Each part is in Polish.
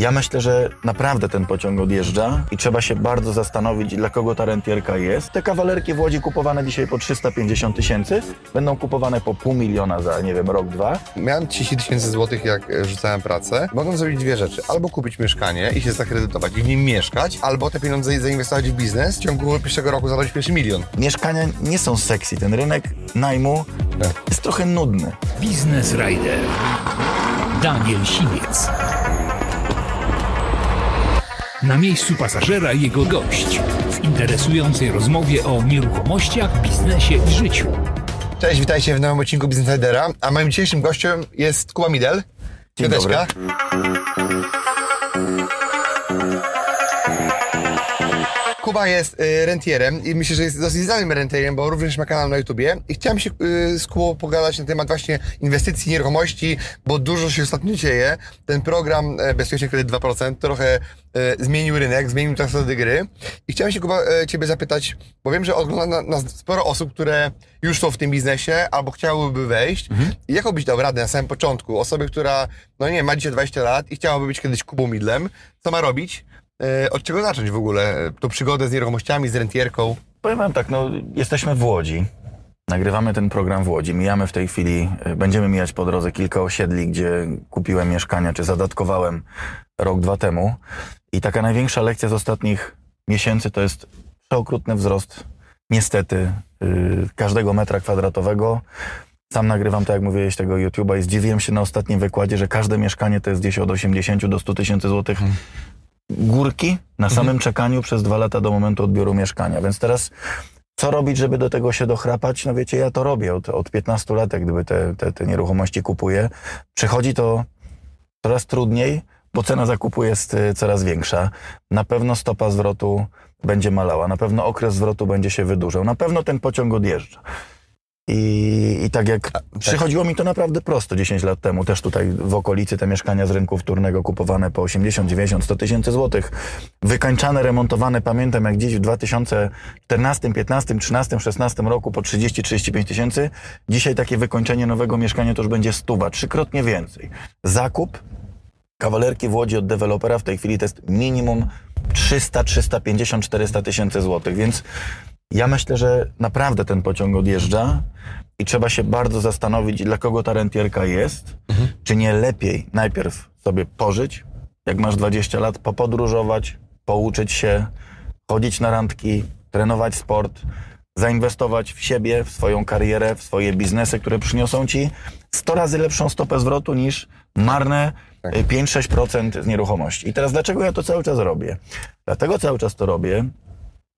Ja myślę, że naprawdę ten pociąg odjeżdża i trzeba się bardzo zastanowić, dla kogo ta rentierka jest. Te kawalerki w Łodzi kupowane dzisiaj po 350 tysięcy będą kupowane po pół miliona za, nie wiem, rok, dwa. Miałem 30 tysięcy złotych, jak e, rzucałem pracę. Mogłem zrobić dwie rzeczy. Albo kupić mieszkanie i się zakredytować i w nim mieszkać, albo te pieniądze zainwestować w biznes. W ciągu pierwszego roku zarobić pierwszy milion. Mieszkania nie są sexy. Ten rynek najmu jest trochę nudny. Business Rider. Daniel Siwiec. Na miejscu pasażera jego gość. W interesującej rozmowie o nieruchomościach, biznesie i życiu. Cześć, witajcie w nowym odcinku Business Lidera. A moim dzisiejszym gościem jest Kuba Midel. Dzień Piąteczka. Kuba jest y, rentierem i myślę, że jest dosyć znanym rentierem, bo również ma kanał na YouTubie. I chciałem się y, z Kubą pogadać na temat właśnie inwestycji, nieruchomości, bo dużo się ostatnio dzieje. Ten program e, Bezpieczny Kredyt 2% trochę e, zmienił rynek, zmienił zasady gry. I chciałem się Kuba e, Ciebie zapytać, bo wiem, że ogląda na, nas sporo osób, które już są w tym biznesie albo chciałyby wejść. Mhm. I jaką byś dał radę na samym początku? Osobie, która, no nie ma dzisiaj 20 lat i chciałaby być kiedyś Kubą Midlem. Co ma robić? E, Od czego zacząć w ogóle e, tą przygodę z nieruchomościami, z rentierką? Powiem wam tak, no jesteśmy w Łodzi. Nagrywamy ten program w Łodzi. Mijamy w tej chwili, y, będziemy mijać po drodze kilka osiedli, gdzie kupiłem mieszkania, czy zadatkowałem rok, dwa temu. I taka największa lekcja z ostatnich miesięcy to jest przeokrutny wzrost, niestety, y, każdego metra kwadratowego. Sam nagrywam, tak jak mówiłeś, tego YouTube'a i zdziwiłem się na ostatnim wykładzie, że każde mieszkanie to jest gdzieś od 80 do 100 tysięcy złotych górki na samym czekaniu przez dwa lata do momentu odbioru mieszkania. Więc teraz co robić, żeby do tego się dochrapać? No wiecie, ja to robię od, od 15 lat, jak gdyby te, te, te nieruchomości kupuję. Przychodzi to coraz trudniej, bo cena zakupu jest y, coraz większa. Na pewno stopa zwrotu będzie malała, na pewno okres zwrotu będzie się wydłużał, na pewno ten pociąg odjeżdża. I, I tak jak przychodziło mi to naprawdę prosto 10 lat temu, też tutaj w okolicy te mieszkania z rynku wtórnego kupowane po 80, 90, 100 tysięcy złotych, wykańczane, remontowane, pamiętam jak gdzieś w 2014, 15, 13, 16 roku po 30, 35 tysięcy, dzisiaj takie wykończenie nowego mieszkania to już będzie stuwa, trzykrotnie więcej. Zakup kawalerki w Łodzi od dewelopera w tej chwili to jest minimum 300, 350, 400 tysięcy złotych, więc ja myślę, że naprawdę ten pociąg odjeżdża i trzeba się bardzo zastanowić, dla kogo ta rentierka jest. Czy nie lepiej najpierw sobie pożyć, jak masz 20 lat, popodróżować, pouczyć się, chodzić na randki, trenować sport, zainwestować w siebie, w swoją karierę, w swoje biznesy, które przyniosą ci 100 razy lepszą stopę zwrotu niż marne Tak. y, 5-6% z nieruchomości. I teraz dlaczego ja to cały czas robię? Dlatego cały czas to robię,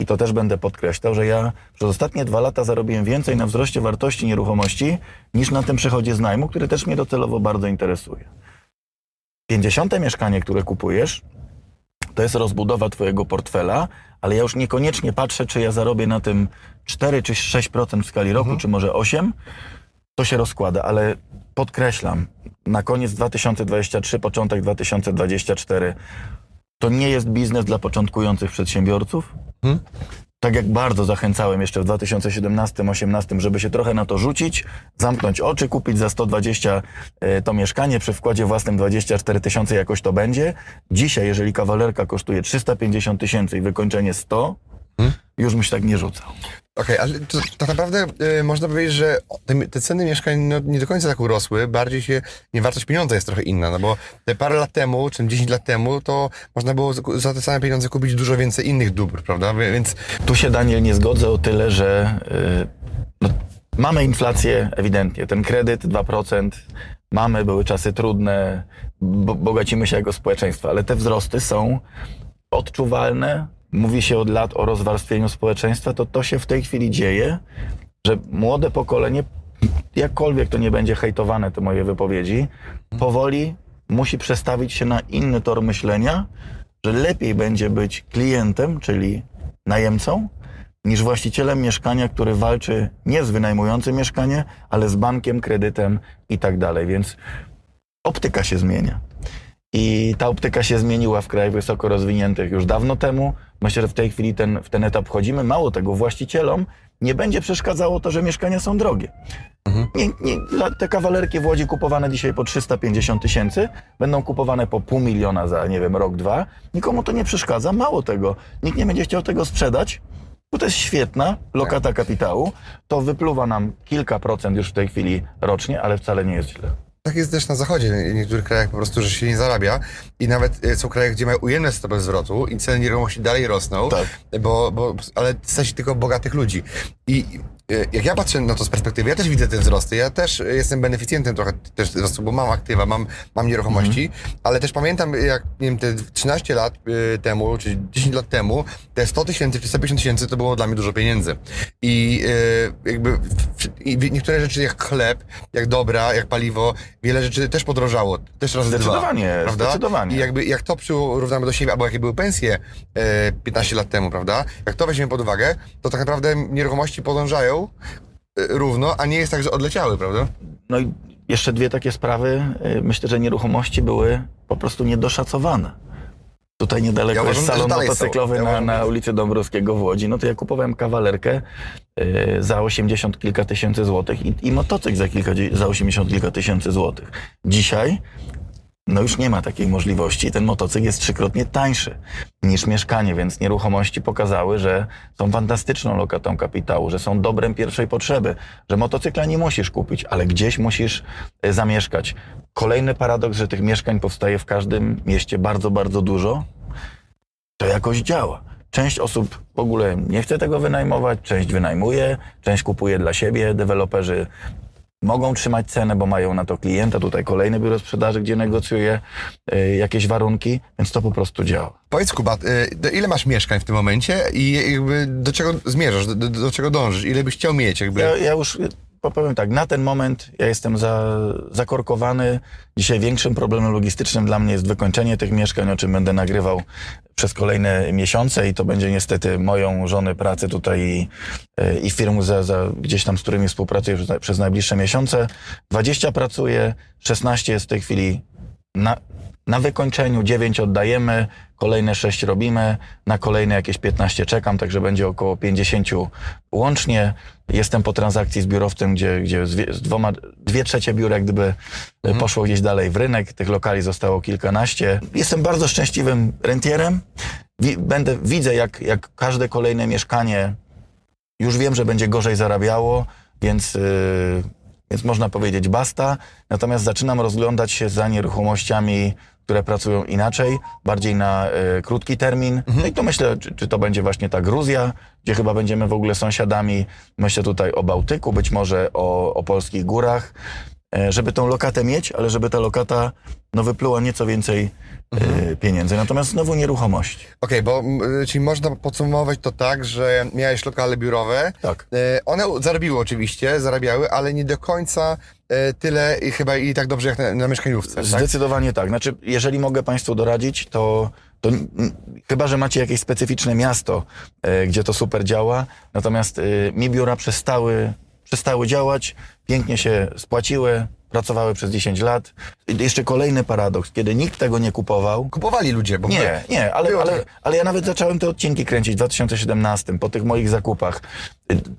i to też będę podkreślał, że ja przez ostatnie dwa lata zarobiłem więcej na wzroście wartości nieruchomości niż na tym przychodzie z najmu, który też mnie docelowo bardzo interesuje. 50 mieszkanie, które kupujesz, to jest rozbudowa Twojego portfela, ale ja już niekoniecznie patrzę, czy ja zarobię na tym 4 czy 6% w skali roku, czy może 8. To się rozkłada, ale podkreślam, na koniec 2023, początek 2024 to nie jest biznes dla początkujących przedsiębiorców. Tak jak bardzo zachęcałem jeszcze w 2017-2018, żeby się trochę na to rzucić, zamknąć oczy, kupić za 120 e, to mieszkanie, przy wkładzie własnym 24 tysiące jakoś to będzie. Dzisiaj, jeżeli kawalerka kosztuje 350 tysięcy i wykończenie 100, już bym się tak nie rzucał. Okej, ale to, tak naprawdę y, można powiedzieć, że te, te ceny mieszkań no, nie do końca tak urosły, bardziej się, nie wartość pieniądza jest trochę inna, no bo te parę lat temu, czy 10 lat temu, to można było za- te same pieniądze kupić dużo więcej innych dóbr, prawda? Więc Tu się, Daniel, nie zgodzę o tyle, że y, no, mamy inflację ewidentnie. Ten kredyt 2%, mamy, były czasy trudne, bo, bogacimy się jako społeczeństwo, ale te wzrosty są odczuwalne. Mówi się od lat o rozwarstwieniu społeczeństwa, to to się w tej chwili dzieje, że młode pokolenie, jakkolwiek to nie będzie hejtowane, te moje wypowiedzi, powoli musi przestawić się na inny tor myślenia że lepiej będzie być klientem, czyli najemcą, niż właścicielem mieszkania, który walczy nie z wynajmującym mieszkanie, ale z bankiem, kredytem i tak dalej. Więc optyka się zmienia. I ta optyka się zmieniła w krajach wysoko rozwiniętych już dawno temu. Myślę, że w tej chwili ten, w ten etap wchodzimy. Mało tego, właścicielom nie będzie przeszkadzało to, że mieszkania są drogie. Nie, nie, dla- te kawalerki w Łodzi kupowane dzisiaj po 350 tysięcy będą kupowane po pół miliona za, nie wiem, rok, dwa. Nikomu to nie przeszkadza. Mało tego, nikt nie będzie chciał tego sprzedać, bo to jest świetna lokata kapitału. To wypluwa nam kilka procent już w tej chwili rocznie, ale wcale nie jest źle. Tak jest też na zachodzie, w niektórych krajach po prostu, że się nie zarabia i nawet e, są kraje, gdzie mają ujemne stopy zwrotu i ceny nieruchomości dalej rosną, Tak. bo, bo, ale stać tylko bogatych ludzi. I jak ja patrzę na to z perspektywy, ja też widzę te wzrosty, ja też jestem beneficjentem trochę też wzrostu, bo mam aktywa, mam, mam nieruchomości, ale też pamiętam jak, nie wiem, te 13 lat e, temu, czy 10 lat temu, te 100 tysięcy czy 150 tysięcy to było dla mnie dużo pieniędzy. I e, jakby i niektóre rzeczy jak chleb, jak dobra, jak paliwo, wiele rzeczy też podrożało, też razy Zdecydowanie, dwa, prawda? zdecydowanie. I jakby jak to przyrównamy do siebie, albo jakie były pensje e, 15 lat temu, prawda? Jak to weźmiemy pod uwagę, to tak naprawdę nieruchomości podążają e, równo, a nie jest tak, że odleciały, prawda? No i jeszcze dwie takie sprawy. Y, Myślę, że nieruchomości były po prostu niedoszacowane. Tutaj niedaleko Ja jest uważam, salon motocyklowy Ja na, na ulicy Dąbrowskiego w Łodzi. No to ja kupowałem kawalerkę y, za 80 kilka tysięcy złotych i, i motocykl za, kilka, za 80 kilka tysięcy złotych. Dzisiaj no już nie ma takiej możliwości. Ten motocykl jest trzykrotnie tańszy niż mieszkanie, więc nieruchomości pokazały, że są fantastyczną lokatą kapitału, że są dobrem pierwszej potrzeby, że motocykla nie musisz kupić, ale gdzieś musisz e, zamieszkać. Kolejny paradoks, że tych mieszkań powstaje w każdym mieście bardzo, bardzo dużo, to jakoś działa. Część osób w ogóle nie chce tego wynajmować, część wynajmuje, część kupuje dla siebie. Deweloperzy mogą trzymać cenę, bo mają na to klienta. Tutaj kolejne biuro sprzedaży, gdzie negocjuje y, jakieś warunki, więc to po prostu działa. Powiedz Kuba, do ile masz mieszkań w tym momencie i jakby do czego zmierzasz, do, do, czego dążysz, ile byś chciał mieć jakby? Ja, ja już y, powiem tak, na ten moment ja jestem za, zakorkowany. Dzisiaj większym problemem logistycznym dla mnie jest wykończenie tych mieszkań, o czym będę nagrywał przez kolejne miesiące i to będzie niestety moją żonę pracy tutaj i, y, i firm za, za, gdzieś tam, z którymi współpracuję przez, przez najbliższe miesiące. 20 pracuje, 16 jest w tej chwili na, na wykończeniu, 9 oddajemy, kolejne 6 robimy, na kolejne jakieś 15 czekam, także będzie około 50 łącznie. Jestem po transakcji z biurowcem, gdzie, gdzie z, dwoma, dwie trzecie biura jak gdyby e, poszło gdzieś dalej w rynek, tych lokali zostało kilkanaście. Jestem bardzo szczęśliwym rentierem. Będę, widzę jak, jak każde kolejne mieszkanie już wiem, że będzie gorzej zarabiało, więc, yy, więc można powiedzieć basta. Natomiast zaczynam rozglądać się za nieruchomościami, które pracują inaczej, bardziej na y, krótki termin. No i to myślę, czy, czy to będzie właśnie ta Gruzja, gdzie chyba będziemy w ogóle sąsiadami. Myślę tutaj o Bałtyku, być może o, o polskich górach, żeby tą lokatę mieć, ale żeby ta lokata no, wypluła nieco więcej y, pieniędzy. Natomiast znowu nieruchomości. Okej, bo m, y, czyli można podsumować to tak, że miałeś lokale biurowe. Tak. E, One zarobiły oczywiście, zarabiały, ale nie do końca e, tyle i chyba i tak dobrze jak na, na mieszkaniówce. Tak? Zdecydowanie tak. Znaczy, jeżeli mogę Państwu doradzić, to, to chyba, że macie jakieś specyficzne miasto, e, gdzie to super działa, natomiast e, mi biura przestały, przestały działać, pięknie się spłaciły, pracowały przez 10 lat. I jeszcze kolejny paradoks, kiedy nikt tego nie kupował, Kupowali ludzie, bo nie, nie, ale, ale, tak. ale ja nawet zacząłem te odcinki kręcić w 2017, po tych moich zakupach.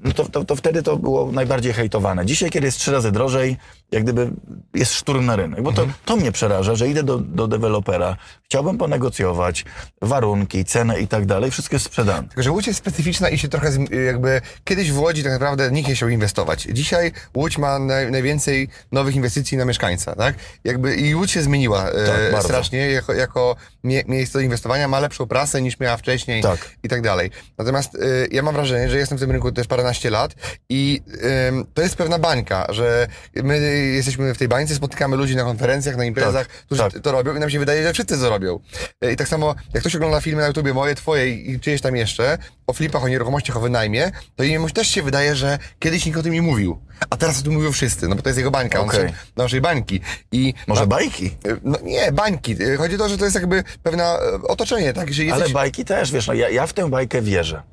No to, to, to wtedy to było najbardziej hejtowane. Dzisiaj, kiedy jest trzy razy drożej, jak gdyby jest szturm na rynek. Bo to, Mhm. to mnie przeraża, że idę do, do dewelopera, chciałbym ponegocjować warunki, cenę i tak dalej, wszystko jest sprzedane. Tylko, że Łódź jest specyficzna i się trochę jakby... Kiedyś w Łodzi tak naprawdę nikt nie chciał inwestować. Dzisiaj Łódź ma naj, najwięcej nowych inwestycji na mieszkańca, tak? Jakby i Łódź się zmieniła e, Tak, bardzo. strasznie jako, jako mie- miejsce do inwestowania, ma lepszą prasę niż miała wcześniej Tak. i tak dalej. Natomiast e, ja mam wrażenie, że jestem w tym rynku też paręnaście lat i ym, to jest pewna bańka, że my jesteśmy w tej bańce, spotykamy ludzi na konferencjach, na imprezach, którzy tak. to robią i nam się wydaje, że wszyscy to robią. Y, I tak samo, jak ktoś ogląda filmy na YouTubie moje, twoje i czyjeś tam jeszcze, o flipach, o nieruchomościach, o wynajmie, to jemu też się wydaje, że kiedyś nikt o tym nie mówił. A teraz o tym mówią wszyscy, no bo to jest jego bańka, on Okej. szedł do naszej bańki. I Może na- bajki? No nie, bańki. Chodzi o to, że to jest jakby pewne otoczenie, tak? Że Ale jesteś... bajki też, wiesz, no ja, ja w tę bajkę wierzę.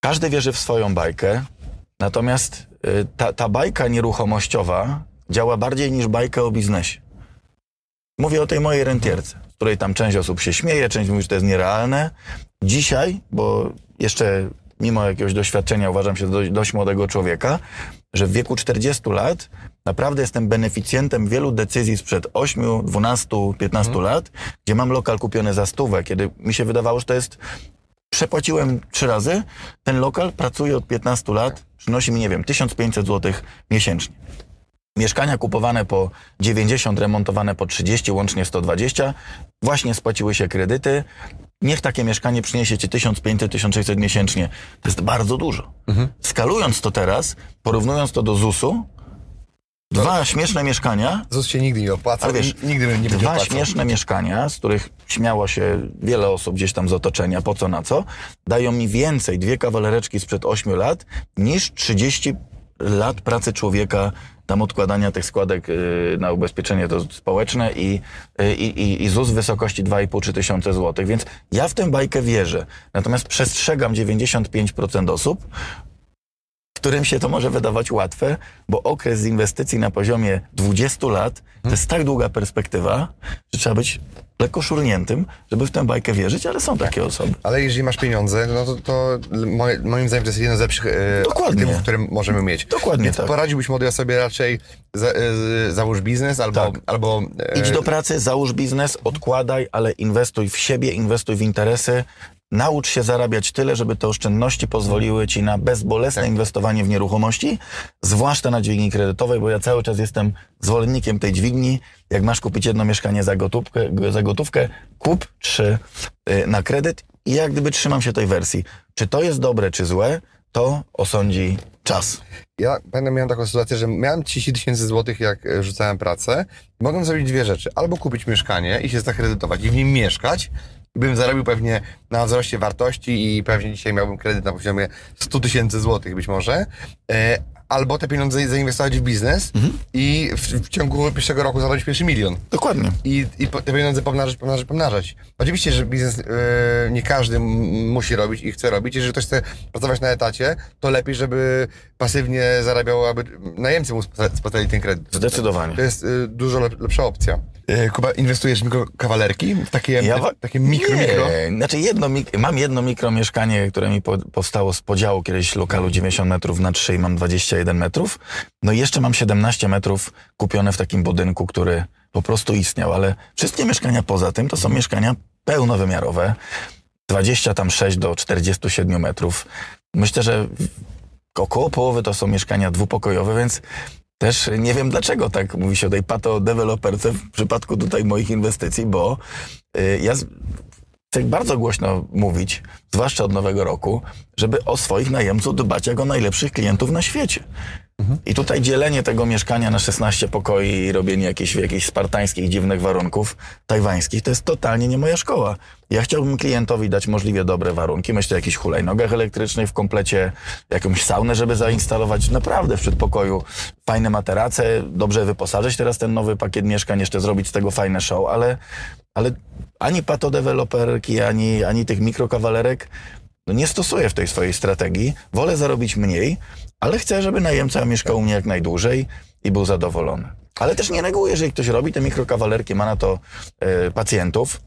Każdy wierzy w swoją bajkę, natomiast y, ta, ta bajka nieruchomościowa działa bardziej niż bajka o biznesie. Mówię o tej mojej rentierce, której tam część osób się śmieje, część mówi, że to jest nierealne. Dzisiaj, bo jeszcze mimo jakiegoś doświadczenia uważam się dość, dość młodego człowieka, że w wieku 40 lat naprawdę jestem beneficjentem wielu decyzji sprzed 8, 12, 15 lat, gdzie mam lokal kupiony za stówę, kiedy mi się wydawało, że to jest przepłaciłem trzy razy, ten lokal pracuje od 15 lat, przynosi mi, nie wiem, 1500 zł miesięcznie. Mieszkania kupowane po 90, remontowane po 30, łącznie 120, właśnie spłaciły się kredyty. Niech takie mieszkanie przyniesie ci 1500-1600 miesięcznie. To jest bardzo dużo. Skalując to teraz, porównując to do ZUS-u, dwa śmieszne mieszkania, ZUS się nigdy nie opłaca, Ale wiesz, nigdy nie będzie dwa opłacał. śmieszne mieszkania, z których śmiało się wiele osób gdzieś tam z otoczenia, po co na co, dają mi więcej, dwie kawalereczki sprzed 8 lat, niż 30 lat pracy człowieka, tam odkładania tych składek y, na ubezpieczenie to społeczne i, y, i, i, i ZUS w wysokości 2,5-3 tysiące złotych. Więc ja w tę bajkę wierzę. Natomiast przestrzegam 95% osób, którym się to może wydawać łatwe, bo okres inwestycji na poziomie 20 lat to jest tak długa perspektywa, że trzeba być lekko szurniętym, żeby w tę bajkę wierzyć, ale są takie osoby. Ale jeżeli masz pieniądze, no to, to moim zdaniem to jest jeden z lepszych e, Dokładnie. aktywów, które możemy mieć. Dokładnie Więc tak. poradziłbyś młodej osobie raczej za, e, załóż biznes albo... Tak. albo e, Idź do pracy, załóż biznes, odkładaj, ale inwestuj w siebie, inwestuj w interesy. Naucz się zarabiać tyle, żeby te oszczędności pozwoliły ci na bezbolesne Tak. inwestowanie w nieruchomości, zwłaszcza na dźwigni kredytowej, bo ja cały czas jestem zwolennikiem tej dźwigni. Jak masz kupić jedno mieszkanie za gotówkę, za gotówkę kup trzy y, na kredyt i jak gdyby trzymam się tej wersji. Czy to jest dobre, czy złe, to osądzi czas. Ja pamiętam, miałem taką sytuację, że miałem 30 tysięcy złotych, jak e, rzucałem pracę. Mogłem zrobić dwie rzeczy. Albo kupić mieszkanie i się zakredytować i w nim mieszkać. Bym zarobił pewnie na wzroście wartości i pewnie dzisiaj miałbym kredyt na poziomie 100 tysięcy złotych być może. E, albo te pieniądze zainwestować w biznes i w, w ciągu pierwszego roku zarobić pierwszy milion. Dokładnie. I, i te pieniądze pomnażać, pomnażać, pomnażać. Oczywiście, że biznes e, nie każdy musi robić i chce robić. Jeżeli ktoś chce pracować na etacie, to lepiej, żeby pasywnie zarabiał, aby najemcy mu spłaca- spłacali ten kredyt. Zdecydowanie. To jest e, dużo lep, lepsza opcja. E, Kuba, inwestujesz w mikrokawalerki? W takie, Ja takie mikro, nie, mikro? Znaczy jedno, mam jedno mikromieszkanie, które mi po, powstało z podziału kiedyś lokalu 90 metrów na 3 i mam 21 metrów. No i jeszcze mam 17 metrów kupione w takim budynku, który po prostu istniał, ale wszystkie mieszkania poza tym to są mieszkania pełnowymiarowe. 20 tam 6 do 47 metrów. Myślę, że około połowy to są mieszkania dwupokojowe, więc też nie wiem dlaczego tak mówi się o tej pato-deweloperce w przypadku tutaj moich inwestycji, bo y, ja chcę bardzo głośno mówić, zwłaszcza od nowego roku, żeby o swoich najemców dbać jak o najlepszych klientów na świecie. I tutaj dzielenie tego mieszkania na 16 pokoi i robienie jakichś, jakichś spartańskich, dziwnych warunków tajwańskich, to jest totalnie nie moja szkoła. Ja chciałbym klientowi dać możliwie dobre warunki. Myślę o jakichś hulajnogach elektrycznych w komplecie, jakąś saunę, żeby zainstalować naprawdę w przedpokoju fajne materace, dobrze wyposażyć teraz ten nowy pakiet mieszkań, jeszcze zrobić z tego fajne show, ale, ale ani patodeweloperki, ani, ani tych mikrokawalerek no nie stosuję w tej swojej strategii. Wolę zarobić mniej, ale chcę, żeby najemca mieszkał u mnie jak najdłużej i był zadowolony. Ale też nie neguję, jeżeli ktoś robi te mikrokawalerki, ma na to e, pacjentów,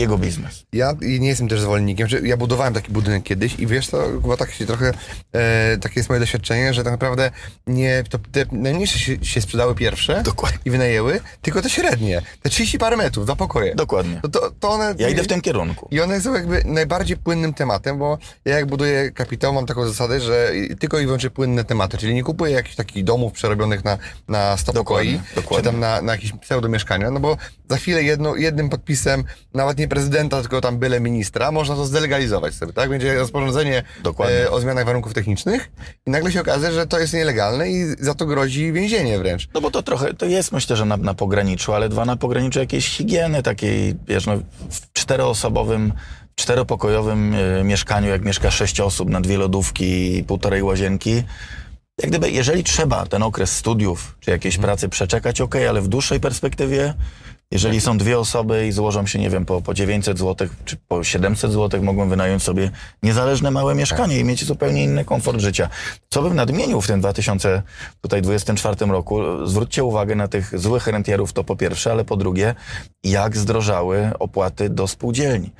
jego biznes. Ja nie jestem też zwolennikiem, że ja budowałem taki budynek kiedyś i wiesz, to chyba tak się trochę, e, takie jest moje doświadczenie, że tak naprawdę nie, to te najmniejsze się, się sprzedały pierwsze Dokładnie. i wynajęły, tylko te średnie, te 30 parę metrów, dwa pokoje. Dokładnie. To, to, to one, Ja idę w tym kierunku. I one są jakby najbardziej płynnym tematem, bo ja jak buduję kapitał, mam taką zasadę, że tylko i wyłącznie płynne tematy, czyli nie kupuję jakichś takich domów przerobionych na, na 100 Dokładnie, pokoi, dokładnie. czy tam na, na jakieś pseudo mieszkania, no bo za chwilę jedno, jednym podpisem, nawet nie, prezydenta, tylko tam byle ministra, można to zdelegalizować sobie, tak? Będzie rozporządzenie e, o zmianach warunków technicznych i nagle się okaże, że to jest nielegalne i za to grozi więzienie wręcz. No bo to trochę, to jest myślę, że na, na pograniczu, ale dwa na pograniczu jakiejś higieny takiej, wiesz, no, w czteroosobowym, czteropokojowym e, mieszkaniu, jak mieszka sześć osób na dwie lodówki i półtorej łazienki, jak gdyby, jeżeli trzeba ten okres studiów czy jakiejś pracy przeczekać, ok, ale w dłuższej perspektywie, jeżeli są dwie osoby i złożą się, nie wiem, po, po 900 zł czy po 700 zł, mogą wynająć sobie niezależne małe mieszkanie i mieć zupełnie inny komfort życia. Co bym nadmienił w tym 2024 roku? Zwróćcie uwagę na tych złych rentierów, to po pierwsze, ale po drugie, jak zdrożały opłaty do spółdzielni.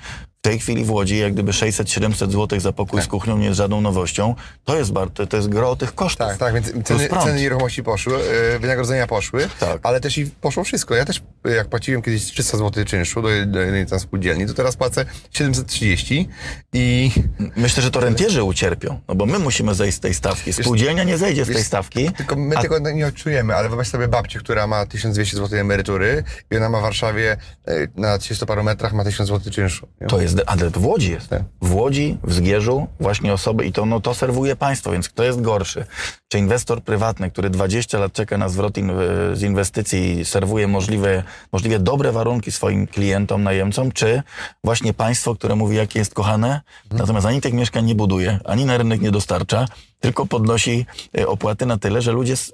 W tej chwili w Łodzi, jak gdyby 600-700 zł za pokój z kuchnią nie jest żadną nowością, to jest, bar- to jest gro tych kosztów. Tak, tak, więc ceny, ceny nieruchomości poszły, e, wynagrodzenia poszły, Tak. ale też i poszło wszystko. Ja też, jak płaciłem kiedyś 300 zł czynszu do, do jednej tam spółdzielni, to teraz płacę 730 i Myślę, że to rentierzy ucierpią, no bo my musimy zejść z tej stawki. Spółdzielnia nie zejdzie z tej stawki. tylko my a tego nie odczujemy, ale wyobraź sobie babcię, która ma 1200 zł emerytury i ona ma w Warszawie e, na 30 paru metrach ma 1000 zł czynszu. To jest, ale w Łodzi jest. Tak. W Łodzi, w Zgierzu właśnie osoby i to, no, to serwuje państwo, więc kto jest gorszy? Czy inwestor prywatny, który 20 lat czeka na zwrot in, z inwestycji i serwuje możliwe, możliwie dobre warunki swoim klientom, najemcom, czy właśnie państwo, które mówi, jakie jest kochane, natomiast ani tych mieszkań nie buduje, ani na rynek nie dostarcza, tylko podnosi e, opłaty na tyle, że ludzie z,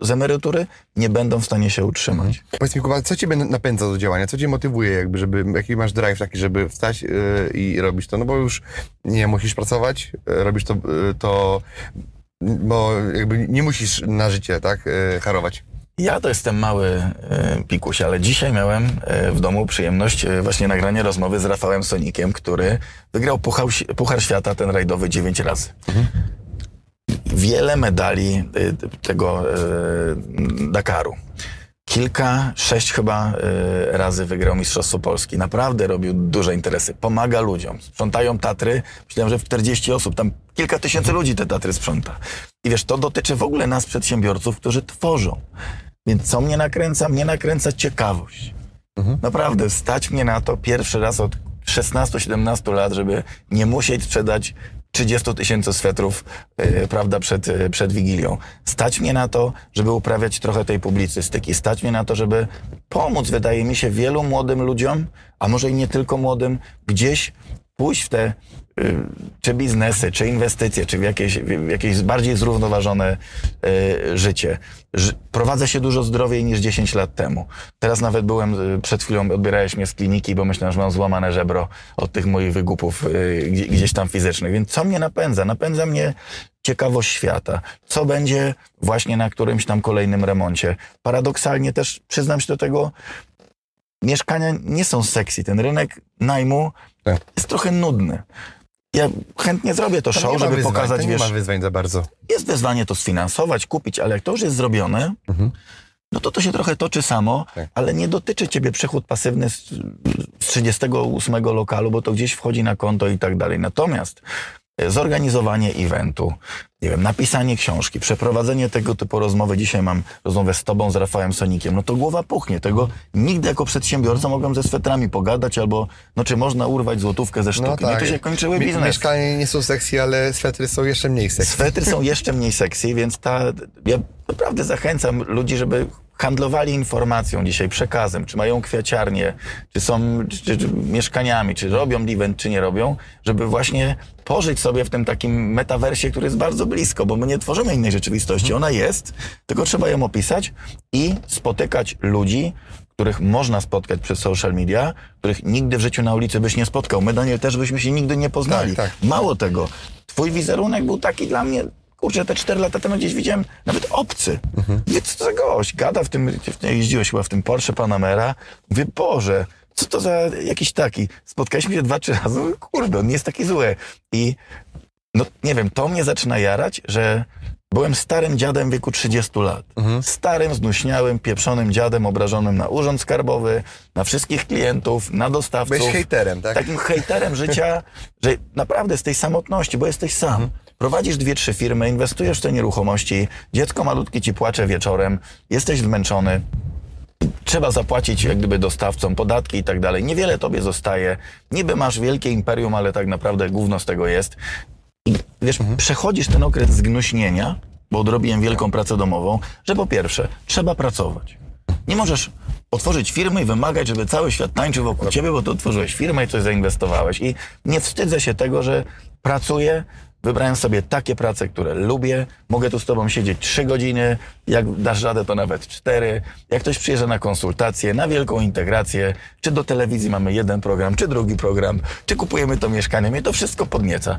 z- emerytury nie będą w stanie się utrzymać. Powiedz mi, Kuba, co ciebie napędza do działania? Co cię motywuje, jakby, żeby, jaki masz drive taki, żeby wstać yy, i robić to? No bo już nie musisz pracować, yy, robisz to, yy, to, bo jakby nie musisz na życie, tak, yy, harować. Ja to jestem mały e, pikuś, ale dzisiaj miałem w domu przyjemność właśnie nagrania rozmowy z Rafałem Sonikiem, który wygrał Puchar, Puchar Świata, ten rajdowy, dziewięć razy. Wiele medali e, tego e, Dakaru. Kilka, sześć chyba e, razy wygrał Mistrzostwo Polski. Naprawdę robił duże interesy. Pomaga ludziom. Sprzątają Tatry. Myślałem, że w 40 osób. Tam kilka tysięcy ludzi te Tatry sprząta. I wiesz, to dotyczy w ogóle nas, przedsiębiorców, którzy tworzą. Więc co mnie nakręca? Mnie nakręca ciekawość. Naprawdę, stać mnie na to pierwszy raz od 16-17 lat, żeby nie musieć sprzedać 30 tysięcy swetrów, yy, prawda, przed, yy, przed Wigilią. Stać mnie na to, żeby uprawiać trochę tej publicystyki. Stać mnie na to, żeby pomóc, wydaje mi się, wielu młodym ludziom, a może i nie tylko młodym, gdzieś pójść w te czy biznesy, czy inwestycje, czy w jakieś, w jakieś bardziej zrównoważone y, życie. Prowadzę się dużo zdrowiej niż 10 lat temu. Teraz nawet byłem, y, przed chwilą odbierałeś mnie z kliniki, bo myślałem, że mam złamane żebro od tych moich wygupów gdzie- gdzieś tam fizycznych. Więc co mnie napędza? Napędza mnie ciekawość świata. Co będzie właśnie na którymś tam kolejnym remoncie. Paradoksalnie też przyznam się do tego, mieszkania nie są sexy. Ten rynek najmu Tak. jest trochę nudny. Ja chętnie zrobię to Tam show, nie żeby wyzwań, pokazać, nie wiesz, ma wyzwań za bardzo. jest wyzwanie to sfinansować, kupić, ale jak to już jest zrobione, no to to się trochę toczy samo, Tak. ale nie dotyczy ciebie przychód pasywny z, z 38 lokalu, bo to gdzieś wchodzi na konto i tak dalej. Natomiast zorganizowanie eventu, nie wiem, napisanie książki, przeprowadzenie tego typu rozmowy. Dzisiaj mam rozmowę z tobą, z Rafałem Sonikiem. No to głowa puchnie. Tego nigdy jako przedsiębiorca mogłem ze swetrami pogadać albo, no czy można urwać złotówkę ze sztuki. No, to się kończyły biznesy. Mieszkania nie są sexy, ale swetry są jeszcze mniej sexy. Swetry są jeszcze mniej sexy, więc ta, ja naprawdę zachęcam ludzi, żeby handlowali informacją dzisiaj, przekazem, czy mają kwiaciarnię, czy są czy, czy mieszkaniami, czy robią event, czy nie robią, żeby właśnie pożyć sobie w tym takim metaversie, który jest bardzo blisko, bo my nie tworzymy innej rzeczywistości. Ona jest, tylko trzeba ją opisać i spotykać ludzi, których można spotkać przez social media, których nigdy w życiu na ulicy byś nie spotkał. My, Daniel, też byśmy się nigdy nie poznali. Tak, tak. Mało tego, twój wizerunek był taki dla mnie, kurczę, te cztery lata temu gdzieś widziałem nawet obcy. Mówię, co to za gość? Gada w tym, jeździłeś chyba w tym Porsche Panamera. Mówię, Boże, co to za jakiś taki? Spotkaliśmy się dwa, trzy razy, kurde, on nie jest taki zły. I no nie wiem, to mnie zaczyna jarać, że byłem starym dziadem w wieku 30 lat. Starym, znuśniałym, pieprzonym dziadem obrażonym na urząd skarbowy, na wszystkich klientów, na dostawców. Byłeś hejterem, tak? Takim hejterem życia, że naprawdę z tej samotności, bo jesteś sam. Prowadzisz dwie, trzy firmy, inwestujesz w te nieruchomości, dziecko malutkie ci płacze wieczorem, jesteś zmęczony. trzeba zapłacić jak gdyby dostawcom podatki i tak dalej. Niewiele tobie zostaje. Niby masz wielkie imperium, ale tak naprawdę gówno z tego jest. I wiesz, przechodzisz ten okres zgnuśnienia, bo odrobiłem wielką pracę domową, że po pierwsze, trzeba pracować. Nie możesz otworzyć firmy i wymagać, żeby cały świat tańczył wokół ciebie, bo ty otworzyłeś firmę i coś zainwestowałeś. I nie wstydzę się tego, że pracuję, wybrałem sobie takie prace, które lubię, mogę tu z tobą siedzieć trzy godziny, jak dasz radę, to nawet cztery. Jak ktoś przyjeżdża na konsultację, na wielką integrację, czy do telewizji mamy jeden program, czy drugi program, czy kupujemy to mieszkanie, mnie to wszystko podnieca.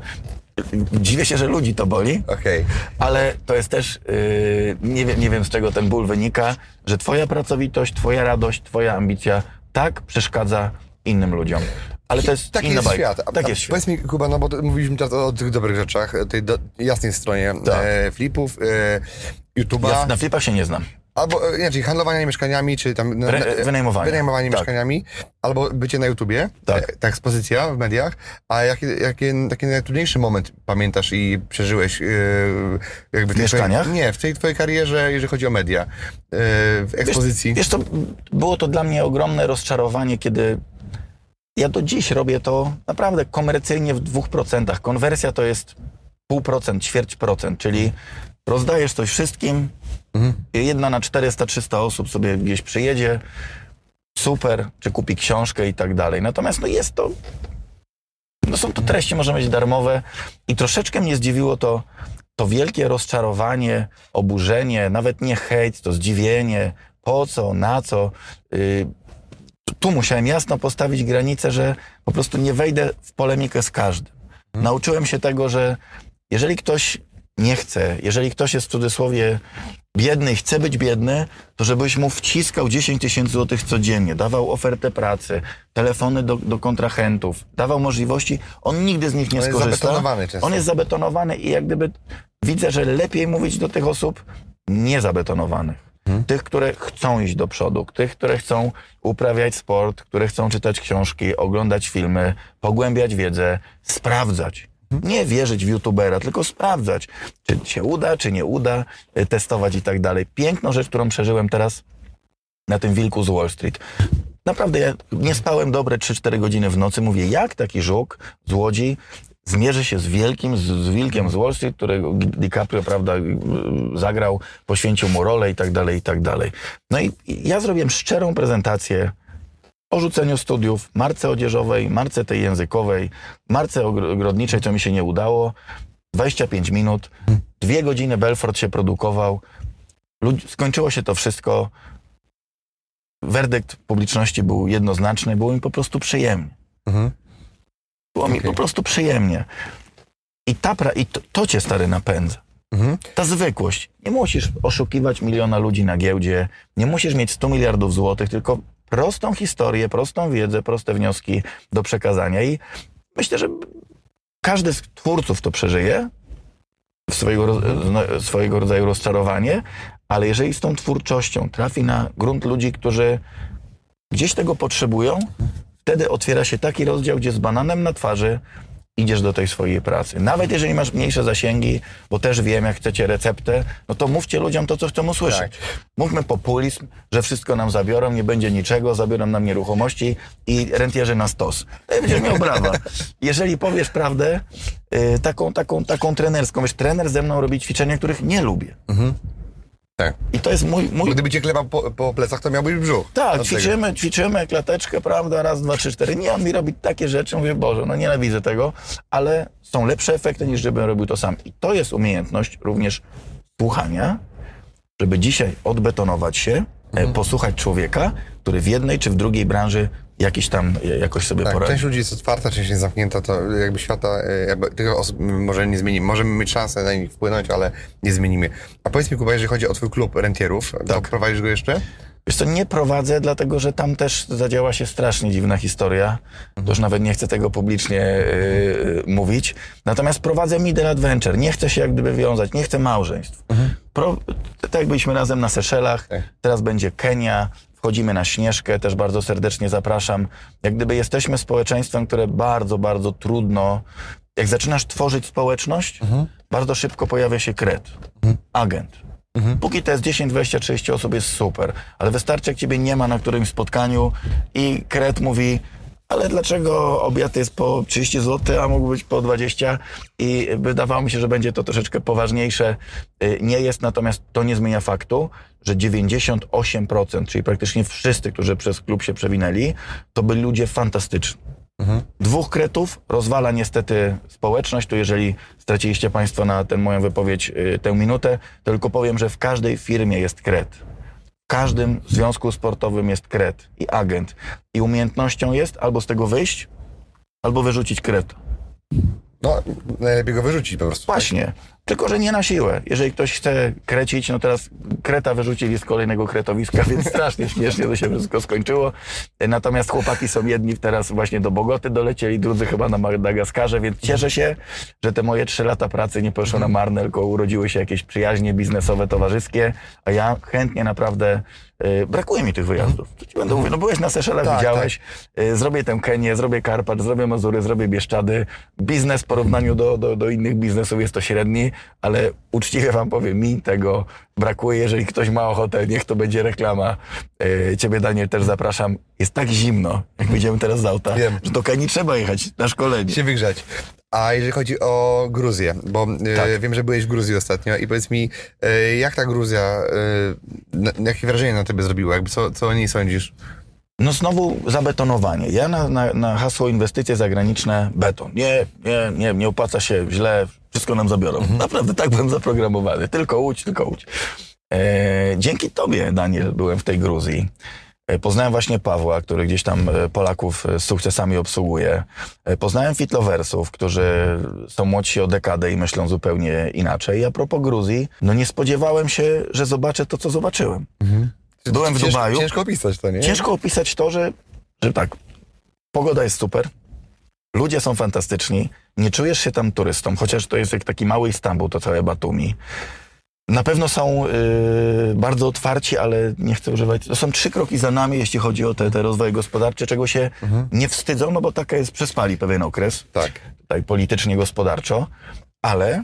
Dziwię się, że ludzi to boli, Okej. ale to jest też, yy, nie, wiem, nie wiem z czego ten ból wynika, że twoja pracowitość, twoja radość, twoja ambicja tak przeszkadza innym ludziom. Ale to jest Taki inna jest bajka. świat. Tak jest świat. Powiedz mi, Kuba, no bo to mówiliśmy teraz o tych dobrych rzeczach, tej do, jasnej stronie Tak. e, flipów, e, YouTube'a, Ja na flipach się nie znam. albo, e, czyli handlowanie mieszkaniami, czy tam... no, Re- wynajmowanie. Wynajmowanie Tak. mieszkaniami, albo bycie na YouTubie, Tak. e, ta ekspozycja w mediach, a jaki, jaki taki najtrudniejszy moment pamiętasz i przeżyłeś e, jakby w mieszkaniach? Twojej, nie, w tej twojej karierze, jeżeli chodzi o media, e, w ekspozycji? Wiesz co, było to dla mnie ogromne rozczarowanie, kiedy ja do dziś robię to naprawdę komercyjnie w dwóch procentach. Konwersja to jest pół procent, ćwierć procent, czyli rozdajesz coś wszystkim, jedna na 400-300 osób sobie gdzieś przyjedzie, super, czy kupi książkę i tak dalej. Natomiast no jest to, no są to treści, może być darmowe i troszeczkę mnie zdziwiło to, to wielkie rozczarowanie, oburzenie, nawet nie hejt, to zdziwienie, po co, na co. Yy, tu musiałem jasno postawić granicę, że po prostu nie wejdę w polemikę z każdym. Nauczyłem się tego, że jeżeli ktoś nie chce, jeżeli ktoś jest w cudzysłowie biedny i chce być biedny, to żebyś mu wciskał 10 tysięcy złotych codziennie, dawał ofertę pracy, telefony do, do kontrahentów, dawał możliwości, on nigdy z nich nie On jest skorzysta. zabetonowany często. On jest zabetonowany i jak gdyby widzę, że lepiej mówić do tych osób niezabetonowanych. Tych, które chcą iść do przodu, tych, które chcą uprawiać sport, które chcą czytać książki, oglądać filmy, pogłębiać wiedzę, sprawdzać. Nie wierzyć w youtubera, tylko sprawdzać, czy się uda, czy nie uda, y, testować i tak dalej. Piękną rzecz, którą przeżyłem teraz na tym wilku z Wall Street. Naprawdę ja nie spałem dobre 3-4 godziny w nocy. Mówię, jak taki żuk z Łodzi zmierzy się z wielkim, z, z wilkiem z Wall Street, którego DiCaprio, prawda, y, zagrał, poświęcił mu rolę i tak dalej, i tak dalej. No i ja zrobiłem szczerą prezentację o rzuceniu studiów, marce odzieżowej, marce tej językowej, marce ogr- ogrodniczej, co mi się nie udało. 25 minut, dwie godziny Belfort się produkował. Lud- skończyło się to wszystko. Werdykt publiczności był jednoznaczny, było mi po prostu przyjemnie. Mhm. Było mi Okej. po prostu przyjemnie. I, ta pra- i to, to cię stary napędza. Mhm. Ta zwykłość. Nie musisz oszukiwać miliona ludzi na giełdzie, nie musisz mieć 100 miliardów złotych, tylko prostą historię, prostą wiedzę, proste wnioski do przekazania. I myślę, że każdy z twórców to przeżyje, swojego, no, swojego rodzaju rozczarowanie, ale jeżeli z tą twórczością trafi na grunt ludzi, którzy gdzieś tego potrzebują, wtedy otwiera się taki rozdział, gdzie z bananem na twarzy idziesz do tej swojej pracy. Nawet jeżeli masz mniejsze zasięgi, bo też wiem, jak chcecie receptę, no to mówcie ludziom to, co chcą usłyszeć. Tak. Mówmy populizm, że wszystko nam zabiorą, nie będzie niczego, zabiorą nam nieruchomości i rentierzy na stos. To będziesz miał brawa. Jeżeli powiesz prawdę, y, taką, taką, taką trenerską, wiesz, trener ze mną robi ćwiczenia, których nie lubię. Tak. I to jest mój, mój, Gdyby cię klepał po, po plecach, to miałbyś brzuch. tak, Od tego. ćwiczymy, ćwiczymy klateczkę, prawda, raz, dwa, trzy, cztery. Nie, on mi robi takie rzeczy, mówię, Boże, no nienawidzę tego, ale są lepsze efekty niż żebym robił to sam. I to jest umiejętność również słuchania, żeby dzisiaj odbetonować się, Mhm. e, posłuchać człowieka, który w jednej czy w drugiej branży jakiś tam e, jakoś sobie Tak, poradzi. część ludzi jest otwarta, część jest zamknięta, to jakby świata, e, jakby tych osób może nie zmienimy. Możemy mieć szansę na nich wpłynąć, ale nie zmienimy. A powiedz mi, Kuba, jeżeli chodzi o twój klub rentierów, to Tak. prowadzisz go jeszcze? Wiesz co, nie prowadzę, dlatego że tam też zadziała się strasznie dziwna historia. To już nawet nie chcę tego publicznie yy, mówić. Natomiast prowadzę Middle Adventure. Nie chcę się jak gdyby wiązać, nie chcę małżeństw. Pro, tak jak byliśmy razem na Seszelach, Tak. teraz będzie Kenia, wchodzimy na Śnieżkę, też bardzo serdecznie zapraszam. Jak gdyby jesteśmy społeczeństwem, które bardzo, bardzo trudno... Jak zaczynasz tworzyć społeczność, bardzo szybko pojawia się kret, agent. Póki to jest 10, 20, 30 osób jest super, ale wystarczy jak ciebie nie ma na którymś spotkaniu i kret mówi ale dlaczego obiad jest po 30 zł, a mógł być po 20 i wydawało mi się, że będzie to troszeczkę poważniejsze. Y, Nie jest, natomiast to nie zmienia faktu, że 98%, czyli praktycznie wszyscy, którzy przez klub się przewinęli, to byli ludzie fantastyczni. Dwóch kretów rozwala niestety społeczność. Tu jeżeli straciliście Państwo na tę moją wypowiedź y, tę minutę, to tylko powiem, że w każdej firmie jest kret. W każdym związku sportowym jest kret i agent. I umiejętnością jest albo z tego wyjść, albo wyrzucić kreta. No, najlepiej go wyrzucić po prostu. Właśnie. Tylko, że nie na siłę. Jeżeli ktoś chce krecić, no teraz kreta wyrzucili z kolejnego kretowiska, więc strasznie śmiesznie to się wszystko skończyło. Natomiast chłopaki są jedni teraz właśnie do Bogoty dolecieli, drudzy chyba na Madagaskarze, więc cieszę się, że te moje trzy lata pracy nie poszły na marne, tylko urodziły się jakieś przyjaźnie biznesowe, towarzyskie, a ja chętnie naprawdę y, brakuje mi tych wyjazdów. Co ci będę mówił? No byłeś na Seszelach, Tak, widziałeś, y, zrobię tę Kenię, zrobię Karpat, zrobię Mazury, zrobię Bieszczady. Biznes w porównaniu do, do, do innych biznesów jest to średni, ale uczciwie wam powiem, mi tego brakuje. Jeżeli ktoś ma ochotę, niech to będzie reklama. Y, Ciebie, Daniel, też zapraszam. Jest tak zimno, jak wyjdziemy teraz z auta, Wiem. że do Kenii trzeba jechać na szkolenie. się wygrzać. A jeżeli chodzi o Gruzję, bo e, Tak. wiem, że byłeś w Gruzji ostatnio i powiedz mi, e, jak ta Gruzja, e, na, jakie wrażenie na tobie zrobiła? Jakby co, co o niej sądzisz? No znowu zabetonowanie. Ja na, na, na hasło inwestycje zagraniczne beton. Nie, nie, nie, nie opłaca się źle, wszystko nam zabiorą. Naprawdę tak byłem zaprogramowany. Tylko łódź, tylko łódź. E, dzięki tobie, Daniel, byłem w tej Gruzji. E, Poznałem właśnie Pawła, który gdzieś tam e, Polaków e, z sukcesami obsługuje. Poznałem fitlowersów, którzy są młodsi o dekadę i myślą zupełnie inaczej. A propos Gruzji, no nie spodziewałem się, że zobaczę to, co zobaczyłem. Byłem w Cięż- Dubaju. Ciężko opisać to, nie? Ciężko opisać to, że, że tak, pogoda jest super, ludzie są fantastyczni, nie czujesz się tam turystą, chociaż to jest jak taki mały Istanbul, to całe Batumi. Na pewno są y, bardzo otwarci, ale nie chcę używać. To są trzy kroki za nami, jeśli chodzi o te, te rozwoje gospodarcze, czego się nie wstydzą, no bo taka jest, przespali pewien okres Tak. tutaj politycznie, gospodarczo, ale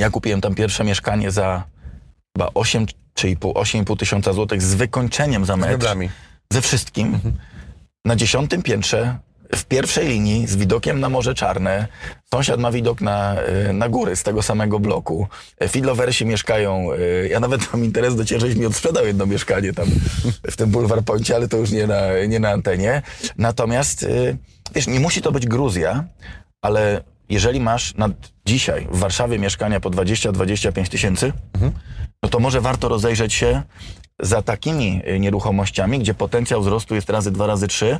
ja kupiłem tam pierwsze mieszkanie za chyba 8 czy 8,5 tysiąca złotych z wykończeniem za Z metr. meblami. Ze wszystkim. Na dziesiątym piętrze, w pierwszej linii, z widokiem na Morze Czarne. Sąsiad ma widok na, y, na góry z tego samego bloku. E, Fidlowersi mieszkają, y, ja nawet mam interes do ciebie, żeś mi odsprzedał jedno mieszkanie tam w tym Boulevard Poincie, ale to już nie na, nie na antenie. Natomiast, wiesz, nie musi to być Gruzja, ale jeżeli masz na dzisiaj w Warszawie mieszkania po 20-25 tysięcy, no to może warto rozejrzeć się za takimi nieruchomościami, gdzie potencjał wzrostu jest razy dwa, razy trzy,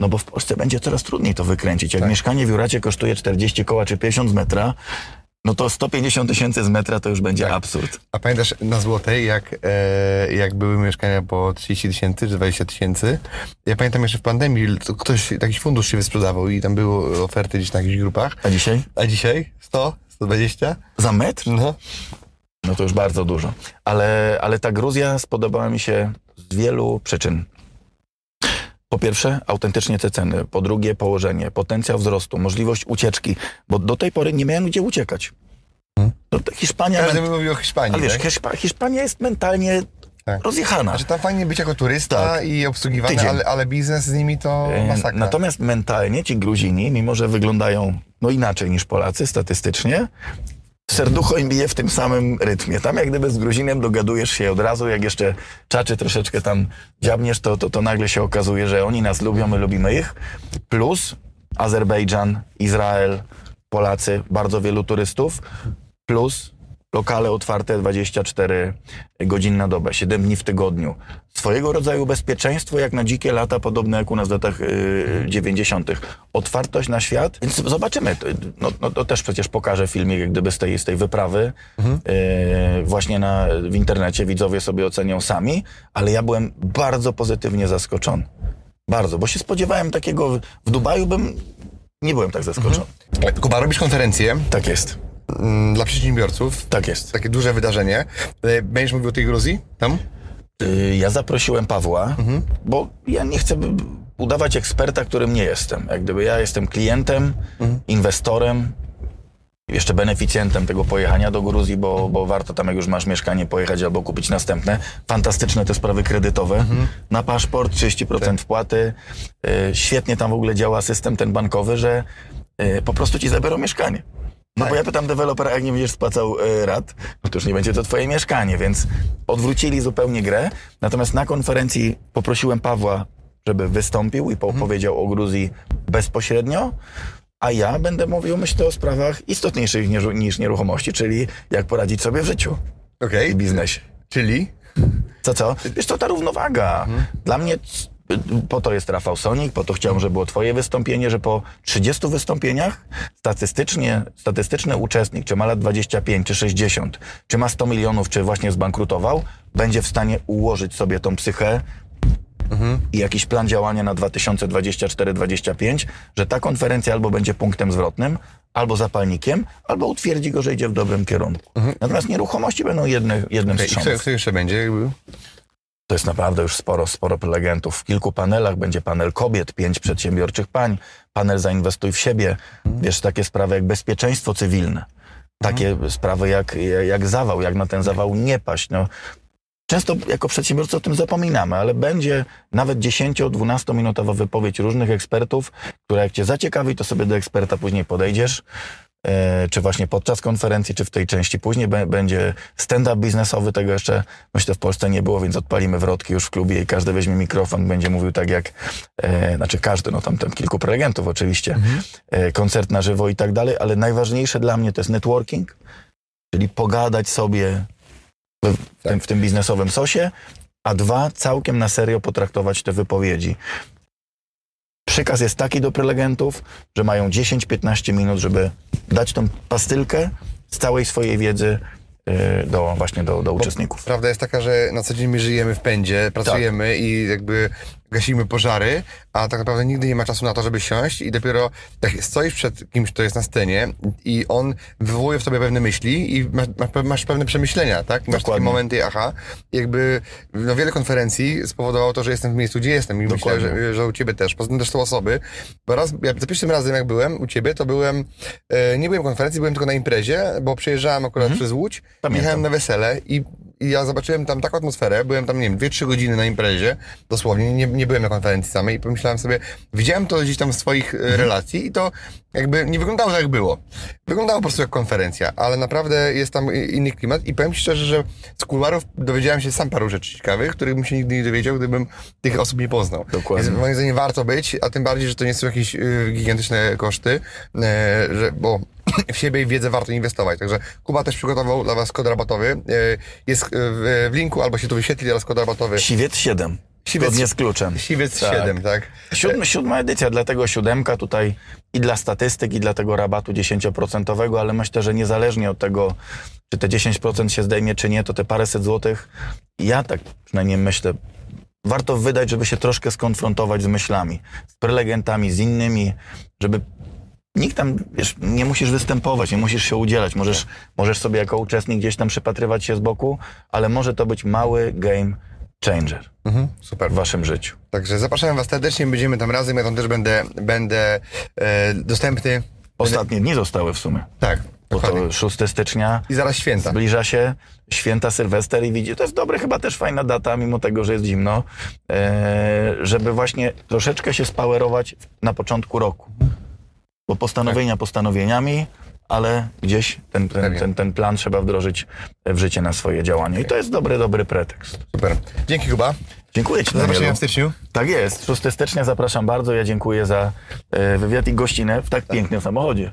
no bo w Polsce będzie coraz trudniej to wykręcić. Jak Tak. mieszkanie w Juracie kosztuje 40 koła czy 50 z metra, no to 150 tysięcy z metra to już będzie absurd. A pamiętasz na Złotej, jak, e, jak były mieszkania po 30 tysięcy czy 20 tysięcy? Ja pamiętam jeszcze w pandemii, to ktoś, jakiś fundusz się wysprzedawał i tam były oferty gdzieś na jakichś grupach. A dzisiaj? A dzisiaj? 100? 120? Za metr? No. No to już bardzo dużo. Ale, ale ta Gruzja spodobała mi się z wielu przyczyn. Po pierwsze, autentycznie te ceny. Po drugie, położenie, potencjał wzrostu, możliwość ucieczki, bo do tej pory nie miałem gdzie uciekać. To Hiszpania... Każdy men- mówi o Hiszpanii, ale wiesz, tak? Hiszpa, Hiszpania jest mentalnie Tak. rozjechana. Znaczy tam fajnie być jako turysta Tak. i obsługiwany, ale, ale biznes z nimi to E, masakra. Natomiast mentalnie ci Gruzini, mimo że wyglądają no inaczej niż Polacy statystycznie, serducho im bije w tym samym rytmie. Tam jak gdyby z Gruzinem dogadujesz się od razu, jak jeszcze czaczy troszeczkę tam dziabniesz, to, to, to nagle się okazuje, że oni nas lubią, my lubimy ich. Plus Azerbejdżan, Izrael, Polacy, bardzo wielu turystów. Plus lokale otwarte 24 godziny na dobę, 7 dni w tygodniu. Swojego rodzaju bezpieczeństwo, jak na dzikie lata, podobne jak u nas w latach yy, 90. Otwartość na świat, więc zobaczymy. To- No, no, to też przecież pokażę filmik, jak gdyby z tej, z tej wyprawy. Yy, właśnie na, w internecie widzowie sobie ocenią sami, ale ja byłem bardzo pozytywnie zaskoczony. Bardzo, bo się spodziewałem takiego, w Dubaju bym, nie byłem tak zaskoczony. Kuba, robisz konferencję Tak jest, dla przedsiębiorców, tak jest. takie duże wydarzenie. E, Będziesz mówił o tej Gruzji? Tam? Y, Ja zaprosiłem Pawła, bo ja nie chcę udawać eksperta, którym nie jestem. Jak gdyby ja jestem klientem, inwestorem, jeszcze beneficjentem tego pojechania do Gruzji, bo, bo warto tam, jak już masz mieszkanie, pojechać albo kupić następne. Fantastyczne te sprawy kredytowe. Na paszport 30% wpłaty. Y, świetnie tam w ogóle działa system ten bankowy, że y, po prostu ci zabiorą mieszkanie. No bo ja pytam dewelopera, jak nie będziesz spłacał y, rat, no to już nie będzie to twoje mieszkanie, więc odwrócili zupełnie grę. Natomiast na konferencji poprosiłem Pawła, żeby wystąpił i opowiedział o Gruzji bezpośrednio, a ja będę mówił, myślę, o sprawach istotniejszych niż, niż nieruchomości, czyli jak poradzić sobie w życiu Okej. i biznesie. Czyli? Co, co? Wiesz, to ta równowaga. Dla mnie po to jest Rafał Sonik, po to chciałem, żeby było twoje wystąpienie, że po 30 wystąpieniach statystycznie, statystyczny uczestnik, czy ma lat 25, czy 60, czy ma 100 milionów, czy właśnie zbankrutował, będzie w stanie ułożyć sobie tą psychę i jakiś plan działania na 2024-2025, że ta konferencja albo będzie punktem zwrotnym, albo zapalnikiem, albo utwierdzi go, że idzie w dobrym kierunku. Natomiast nieruchomości będą jedne, jednym Okay. z I kto, trzonów. kto jeszcze będzie? To jest naprawdę już sporo, sporo prelegentów. W kilku panelach będzie panel kobiet, pięć przedsiębiorczych pań, panel zainwestuj w siebie. Wiesz, takie sprawy jak bezpieczeństwo cywilne. Takie sprawy jak, jak zawał, jak na ten zawał nie paść. No, często jako przedsiębiorcy o tym zapominamy, ale będzie nawet 10-12 minutowa wypowiedź różnych ekspertów, która jak cię zaciekawi, to sobie do eksperta później podejdziesz. E, czy właśnie podczas konferencji, czy w tej części później będzie stand-up biznesowy, tego jeszcze myślę w Polsce nie było, więc odpalimy wrotki już w klubie i każdy weźmie mikrofon, będzie mówił tak jak, e, znaczy każdy, no tam, tam kilku prelegentów oczywiście, e, koncert na żywo i tak dalej, ale najważniejsze dla mnie to jest networking, czyli pogadać sobie w, w, tym, w tym biznesowym sosie, a dwa, całkiem na serio potraktować te wypowiedzi. Przykaz jest taki do prelegentów, że mają 10-15 minut, żeby dać tą pastylkę z całej swojej wiedzy y, do, właśnie do, do uczestników. Prawda jest taka, że na co dzień my żyjemy w pędzie, pracujemy Tak. i jakby gasimy pożary, a tak naprawdę nigdy nie ma czasu na to, żeby siąść i dopiero jak stoisz przed kimś, kto jest na scenie i on wywołuje w tobie pewne myśli i masz, masz, pe- masz pewne przemyślenia, tak? Masz takie Dokładnie. momenty, aha. Jakby no, wiele konferencji spowodowało to, że jestem w miejscu, gdzie jestem i myślę, Dokładnie. że, że u ciebie też. Poza tym też są osoby, bo raz, ja za pierwszym razem jak byłem u ciebie, to byłem, e, nie byłem w konferencji, byłem tylko na imprezie, bo przyjeżdżałem akurat przez Łódź, Pamiętam. jechałem na wesele i, i ja zobaczyłem tam taką atmosferę, byłem tam, nie wiem, 2-3 godziny na imprezie, dosłownie, nie, nie byłem na konferencji samej i pomyślałem sobie, widziałem to gdzieś tam z swoich e, relacji i to jakby nie wyglądało tak jak było. Wyglądało po prostu jak konferencja, ale naprawdę jest tam inny klimat i powiem Ci szczerze, że z kuluarów dowiedziałem się sam paru rzeczy ciekawych, których bym się nigdy nie dowiedział, gdybym tych osób nie poznał. Dokładnie. Więc moim zdaniem warto być, a tym bardziej, że to nie są jakieś y, gigantyczne koszty, e, że, bo w siebie i wiedzę warto inwestować. Także Kuba też przygotował dla Was kod rabatowy. E, jest e, w, w linku, albo się tu wyświetli teraz kod rabatowy. Siwiec 7. Siwiec- Zgodnie z kluczem. Siwiec Tak. 7, tak? Siódmy, siódma edycja, dlatego siódemka tutaj i dla statystyk, i dla tego rabatu 10%, ale myślę, że niezależnie od tego, czy te 10% się zdejmie, czy nie, to te paręset złotych, ja tak przynajmniej myślę, warto wydać, żeby się troszkę skonfrontować z myślami, z prelegentami, z innymi, żeby nikt tam, wiesz, nie musisz występować, nie musisz się udzielać, możesz, możesz sobie jako uczestnik gdzieś tam przypatrywać się z boku, ale może to być mały game changer Mhm, super. w waszym życiu. Także zapraszam Was serdecznie, będziemy tam razem, ja tam też będę, będę e, dostępny. Ostatnie dni zostały w sumie. Tak, Bo to 6 stycznia I zaraz święta. zbliża się święta Sylwester i widzi, to jest dobre, chyba też fajna data, mimo tego, że jest zimno, e, żeby właśnie troszeczkę się spawerować na początku roku. Bo postanowienia postanowieniami, ale gdzieś ten, ten, ten, ten plan trzeba wdrożyć w życie na swoje działania. I to jest dobry, dobry pretekst. Super. Dzięki Kuba. Dziękuję Ci, Do zobaczenia w styczniu. Tak jest, 6 stycznia zapraszam bardzo. Ja dziękuję za e, wywiad i gościnę w tak pięknym samochodzie.